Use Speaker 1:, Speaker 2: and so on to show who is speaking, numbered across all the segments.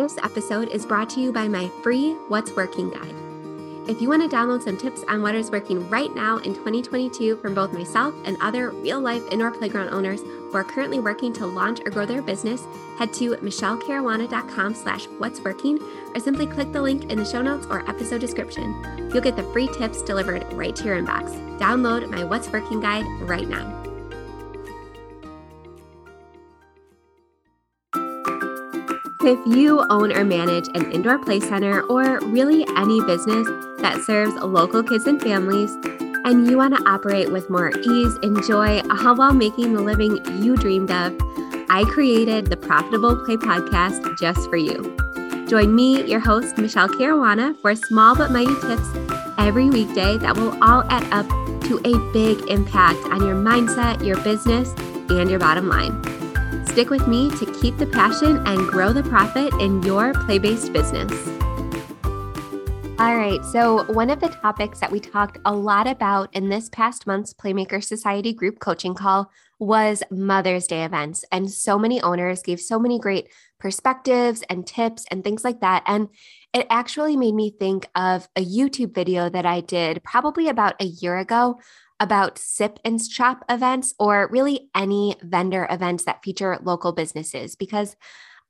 Speaker 1: This episode is brought to you by my free What's Working guide. If you want to download some tips on what is working right now in 2022 from both myself and other real life indoor playground owners who are currently working to launch or grow their business, head to michelecaruana.com slash what's working or simply click the link in the show notes or episode description. You'll get the free tips delivered right to your inbox. Download my What's Working guide right now. If you own or manage an indoor play center or really any business that serves local kids and families, and you want to operate with more ease and joy uh, while making the living you dreamed of, I created the Profitable Play podcast just for you. Join me, your host, Michele Caruana, for small but mighty tips every weekday that will all add up to a big impact on your mindset, your business, and your bottom line. Stick with me to keep the passion and grow the profit in your play based business. All right, so one of the topics that we talked a lot about in this past month's Playmaker Society group coaching call was Mother's Day events. And so many owners gave so many great perspectives and tips and things like that. And it actually made me think of a YouTube video that I did probably about a year ago about sip and shop events or really any vendor events that feature local businesses because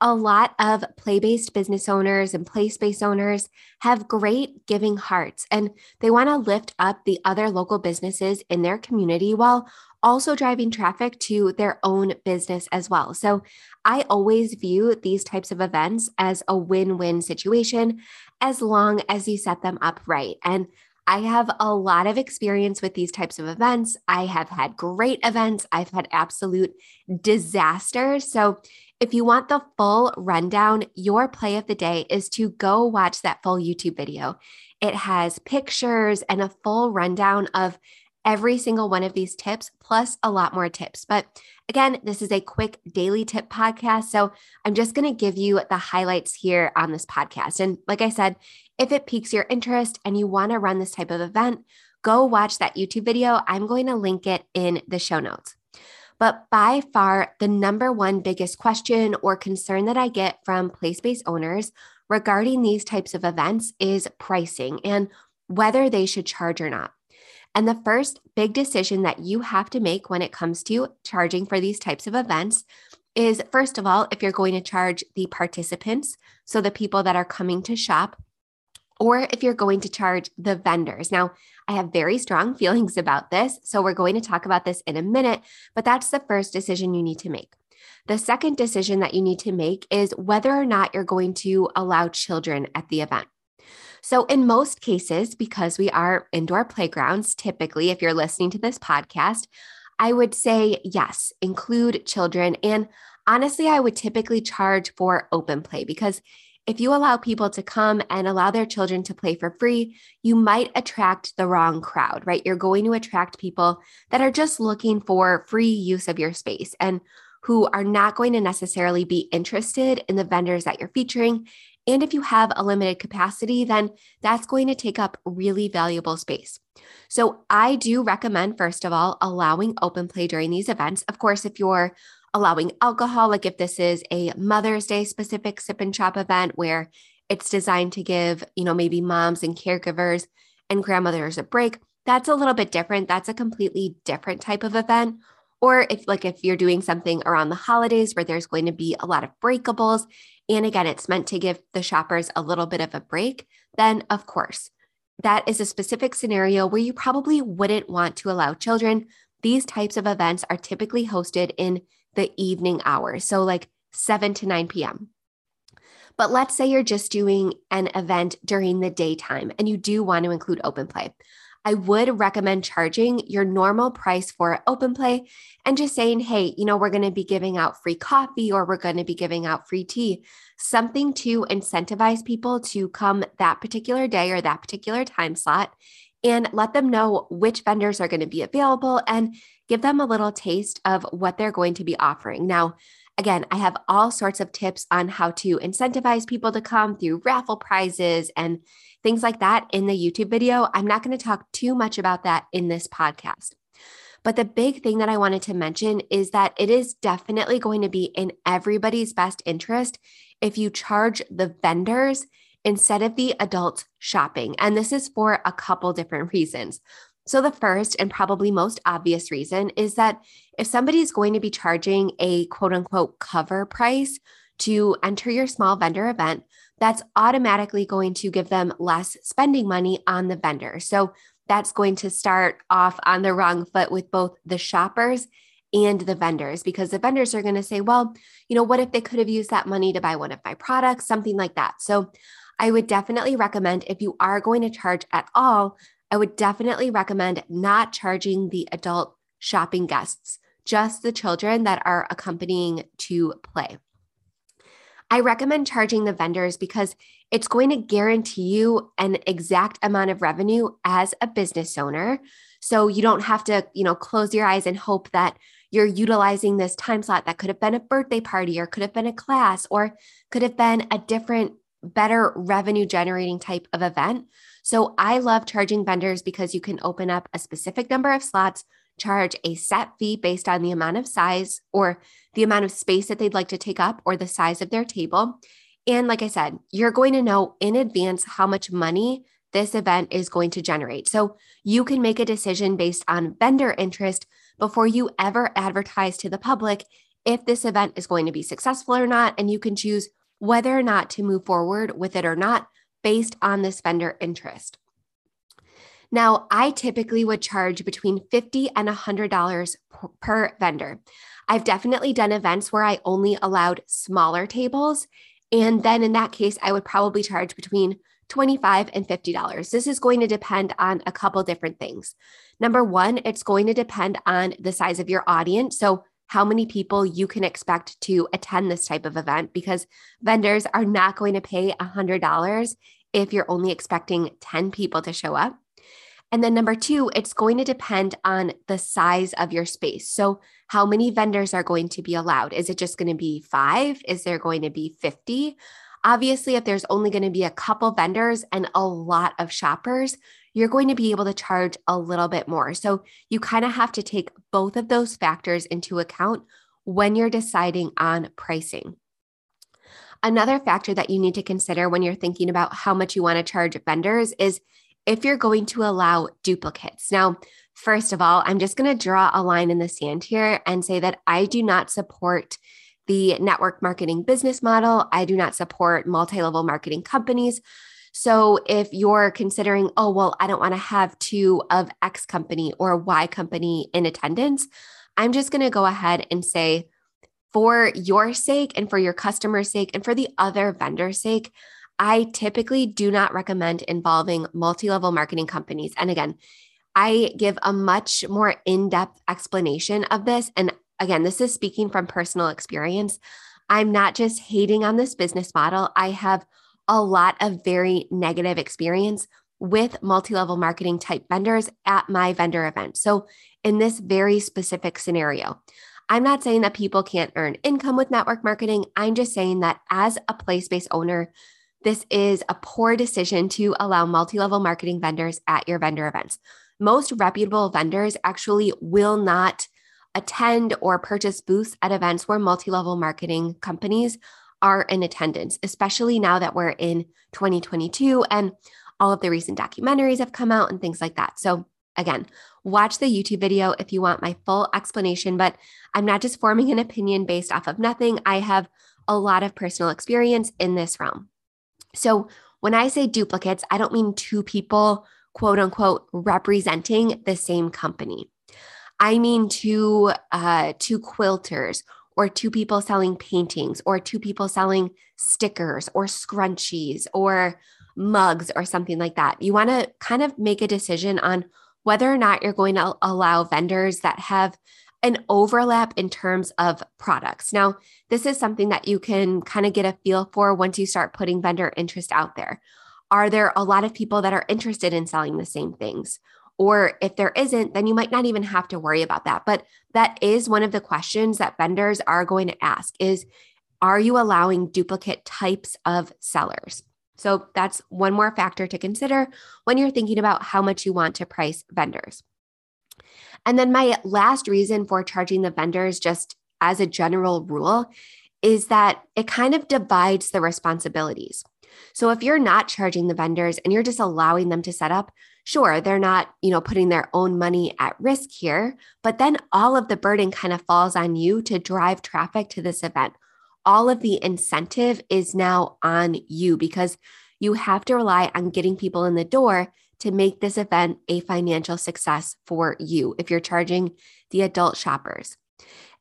Speaker 1: a lot of play based business owners and play space owners have great giving hearts and they want to lift up the other local businesses in their community while also driving traffic to their own business as well. So I always view these types of events as a win win situation as long as you set them up right. And I have a lot of experience with these types of events. I have had great events, I've had absolute disasters. So, if you want the full rundown, your play of the day is to go watch that full YouTube video. It has pictures and a full rundown of every single one of these tips, plus a lot more tips. But again, this is a quick daily tip podcast. So I'm just going to give you the highlights here on this podcast. And like I said, if it piques your interest and you want to run this type of event, go watch that YouTube video. I'm going to link it in the show notes. But by far, the number one biggest question or concern that I get from play space owners regarding these types of events is pricing and whether they should charge or not. And the first big decision that you have to make when it comes to charging for these types of events is first of all, if you're going to charge the participants, so the people that are coming to shop, or if you're going to charge the vendors. Now, I have very strong feelings about this. So we're going to talk about this in a minute, but that's the first decision you need to make. The second decision that you need to make is whether or not you're going to allow children at the event. So, in most cases, because we are indoor playgrounds, typically, if you're listening to this podcast, I would say yes, include children. And honestly, I would typically charge for open play because if you allow people to come and allow their children to play for free, you might attract the wrong crowd, right? You're going to attract people that are just looking for free use of your space and who are not going to necessarily be interested in the vendors that you're featuring. And if you have a limited capacity, then that's going to take up really valuable space. So, I do recommend, first of all, allowing open play during these events. Of course, if you're allowing alcohol, like if this is a Mother's Day specific sip and shop event where it's designed to give, you know, maybe moms and caregivers and grandmothers a break, that's a little bit different. That's a completely different type of event. Or if like if you're doing something around the holidays where there's going to be a lot of breakables and again it's meant to give the shoppers a little bit of a break, then of course, that is a specific scenario where you probably wouldn't want to allow children. These types of events are typically hosted in the evening hours. So, like 7 to 9 p.m. But let's say you're just doing an event during the daytime and you do want to include open play. I would recommend charging your normal price for open play and just saying, hey, you know, we're going to be giving out free coffee or we're going to be giving out free tea, something to incentivize people to come that particular day or that particular time slot and let them know which vendors are going to be available and give them a little taste of what they're going to be offering. Now, again, I have all sorts of tips on how to incentivize people to come through raffle prizes and things like that in the YouTube video. I'm not going to talk too much about that in this podcast. But the big thing that I wanted to mention is that it is definitely going to be in everybody's best interest if you charge the vendors instead of the adults shopping. And this is for a couple different reasons. So, the first and probably most obvious reason is that if somebody is going to be charging a quote unquote cover price to enter your small vendor event, that's automatically going to give them less spending money on the vendor. So, that's going to start off on the wrong foot with both the shoppers and the vendors because the vendors are going to say, well, you know, what if they could have used that money to buy one of my products, something like that. So I would definitely recommend if you are going to charge at all, I would definitely recommend not charging the adult shopping guests, just the children that are accompanying to play. I recommend charging the vendors because it's going to guarantee you an exact amount of revenue as a business owner. So you don't have to, you know, close your eyes and hope that you're utilizing this time slot that could have been a birthday party or could have been a class or could have been a different better revenue generating type of event. So I love charging vendors because you can open up a specific number of slots, charge a set fee based on the amount of size or the amount of space that they'd like to take up or the size of their table. And like I said, you're going to know in advance how much money this event is going to generate. So you can make a decision based on vendor interest before you ever advertise to the public if this event is going to be successful or not. And you can choose whether or not to move forward with it or not based on this vendor interest. Now, I typically would charge between 50 and $100 per vendor. I've definitely done events where I only allowed smaller tables. And then in that case, I would probably charge between 25 and $50. This is going to depend on a couple different things. Number one, it's going to depend on the size of your audience. So, how many people you can expect to attend this type of event because vendors are not going to pay $100 if you're only expecting 10 people to show up. And then number two, it's going to depend on the size of your space. So, how many vendors are going to be allowed? Is it just going to be five? Is there going to be 50? Obviously, if there's only going to be a couple vendors and a lot of shoppers, you're going to be able to charge a little bit more. So, you kind of have to take both of those factors into account when you're deciding on pricing. Another factor that you need to consider when you're thinking about how much you want to charge vendors is if you're going to allow duplicates. Now, first of all, I'm just going to draw a line in the sand here and say that I do not support the network marketing business model. I do not support multi level marketing companies. So if you're considering, oh, well, I don't want to have two of X company or Y company in attendance, I'm just going to go ahead and say, for your sake and for your customer's sake and for the other vendor's sake, I typically do not recommend involving multi level marketing companies. And again, I give a much more in depth explanation of this. And again, this is speaking from personal experience. I'm not just hating on this business model, I have a lot of very negative experience with multi level marketing type vendors at my vendor event. So, in this very specific scenario, I'm not saying that people can't earn income with network marketing. I'm just saying that as a play space owner, this is a poor decision to allow multi level marketing vendors at your vendor events. Most reputable vendors actually will not attend or purchase booths at events where multi level marketing companies are in attendance, especially now that we're in 2022 and all of the recent documentaries have come out and things like that. So, again, watch the YouTube video if you want my full explanation, but I'm not just forming an opinion based off of nothing. I have a lot of personal experience in this realm. So when I say duplicates, I don't mean two people, quote unquote, representing the same company. I mean two uh, two quilters or two people selling paintings or two people selling stickers or scrunchies or mugs or something like that. You want to kind of make a decision on whether or not you're going to allow vendors that have an overlap in terms of products. Now, this is something that you can kind of get a feel for once you start putting vendor interest out there. Are there a lot of people that are interested in selling the same things? Or if there isn't, then you might not even have to worry about that. But that is one of the questions that vendors are going to ask is are you allowing duplicate types of sellers? So that's one more factor to consider when you're thinking about how much you want to price vendors. And then my last reason for charging the vendors, just as a general rule, is that it kind of divides the responsibilities. So if you're not charging the vendors and you're just allowing them to set up, sure, they're not, you know, putting their own money at risk here, but then all of the burden kind of falls on you to drive traffic to this event. All of the incentive is now on you because you have to rely on getting people in the door to make this event a financial success for you if you're charging the adult shoppers.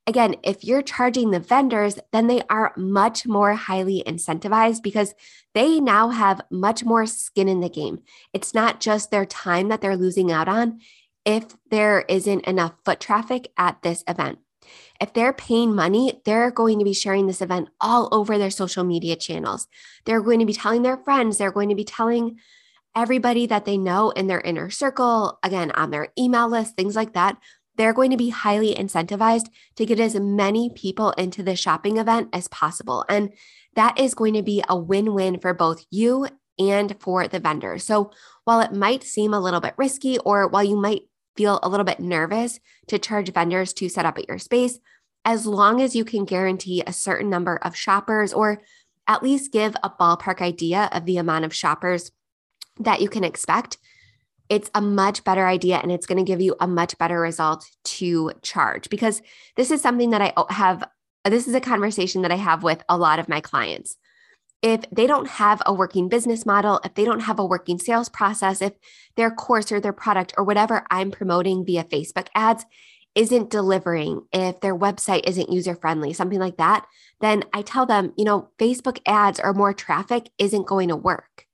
Speaker 1: Again, if you're charging the vendors, then they are much more highly incentivized because they now have much more skin in the game. It's not just their time that they're losing out on if there isn't enough foot traffic at this event. If they're paying money, they're going to be sharing this event all over their social media channels. They're going to be telling their friends, they're going to be telling everybody that they know in their inner circle, again, on their email list, things like that. They're going to be highly incentivized to get as many people into the shopping event as possible. And that is going to be a win win for both you and for the vendor. So while it might seem a little bit risky, or while you might feel a little bit nervous to charge vendors to set up at your space, as long as you can guarantee a certain number of shoppers or at least give a ballpark idea of the amount of shoppers that you can expect, it's a much better idea and it's going to give you a much better result to charge because this is something that I have this is a conversation that I have with a lot of my clients. If they don't have a working business model, if they don't have a working sales process, if their course or their product or whatever I'm promoting via Facebook ads isn't delivering, if their website isn't user friendly, something like that, then I tell them, you know, Facebook ads or more traffic isn't going to work.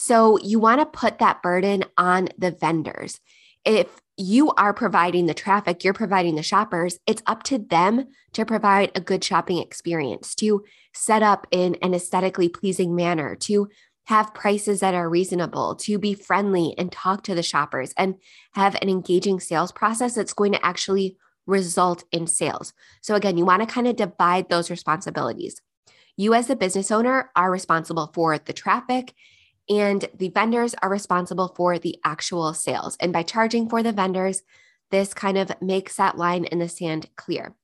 Speaker 1: So you want to put that burden on the vendors. If you are providing the traffic, you're providing the shoppers, it's up to them to provide a good shopping experience, to set up in an aesthetically pleasing manner, to have prices that are reasonable, to be friendly and talk to the shoppers and have an engaging sales process that's going to actually result in sales. So, again, you want to kind of divide those responsibilities. You, as the business owner, are responsible for the traffic and the vendors are responsible for the actual sales. And by charging for the vendors, this kind of makes that line in the sand clear.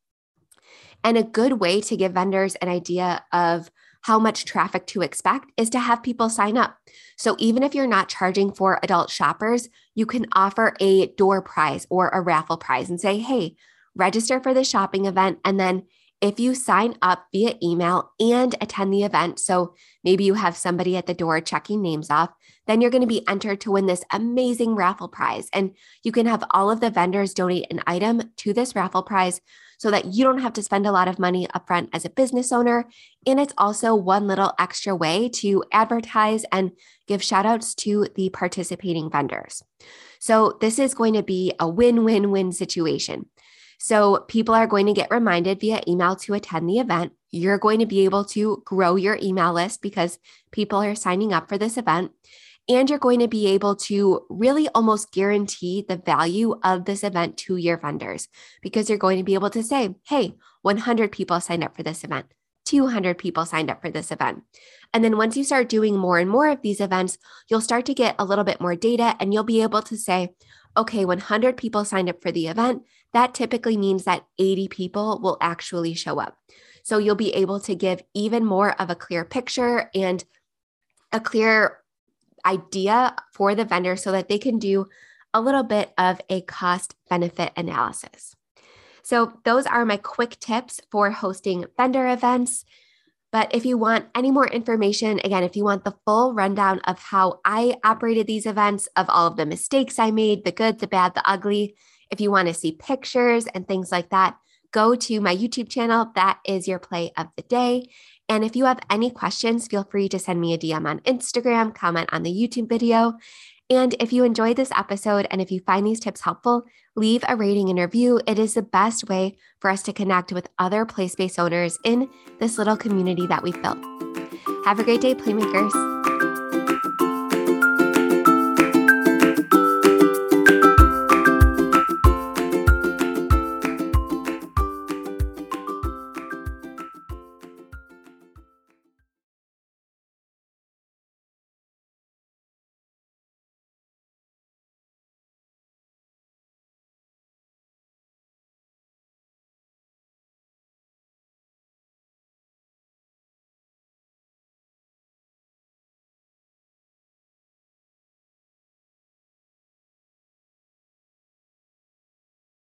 Speaker 1: And a good way to give vendors an idea of how much traffic to expect is to have people sign up. So even if you're not charging for adult shoppers, you can offer a door prize or a raffle prize and say, hey, register for the shopping event. And then if you sign up via email and attend the event, so maybe you have somebody at the door checking names off, then you're going to be entered to win this amazing raffle prize. And you can have all of the vendors donate an item to this raffle prize so that you don't have to spend a lot of money upfront as a business owner. And it's also one little extra way to advertise and give shout outs to the participating vendors. So this is going to be a win win win situation. So people are going to get reminded via email to attend the event. You're going to be able to grow your email list because people are signing up for this event. And you're going to be able to really almost guarantee the value of this event to your vendors because you're going to be able to say, hey, 100 people signed up for this event. 200 people signed up for this event. And then once you start doing more and more of these events, you'll start to get a little bit more data and you'll be able to say, okay, 100 people signed up for the event, that typically means that 80 people will actually show up. So you'll be able to give even more of a clear picture and a clear idea for the vendor so that they can do a little bit of a cost benefit analysis. So, those are my quick tips for hosting vendor events. But if you want any more information, again, if you want the full rundown of how I operated these events, of all of the mistakes I made, the good, the bad, the ugly, if you want to see pictures and things like that, go to my YouTube channel. That is your play of the day. And if you have any questions, feel free to send me a DM on Instagram, comment on the YouTube video. And if you enjoyed this episode and if you find these tips helpful, leave a rating and review. It is the best way for us to connect with other play space owners in this little community that we've built. Have a great day, Playmakers.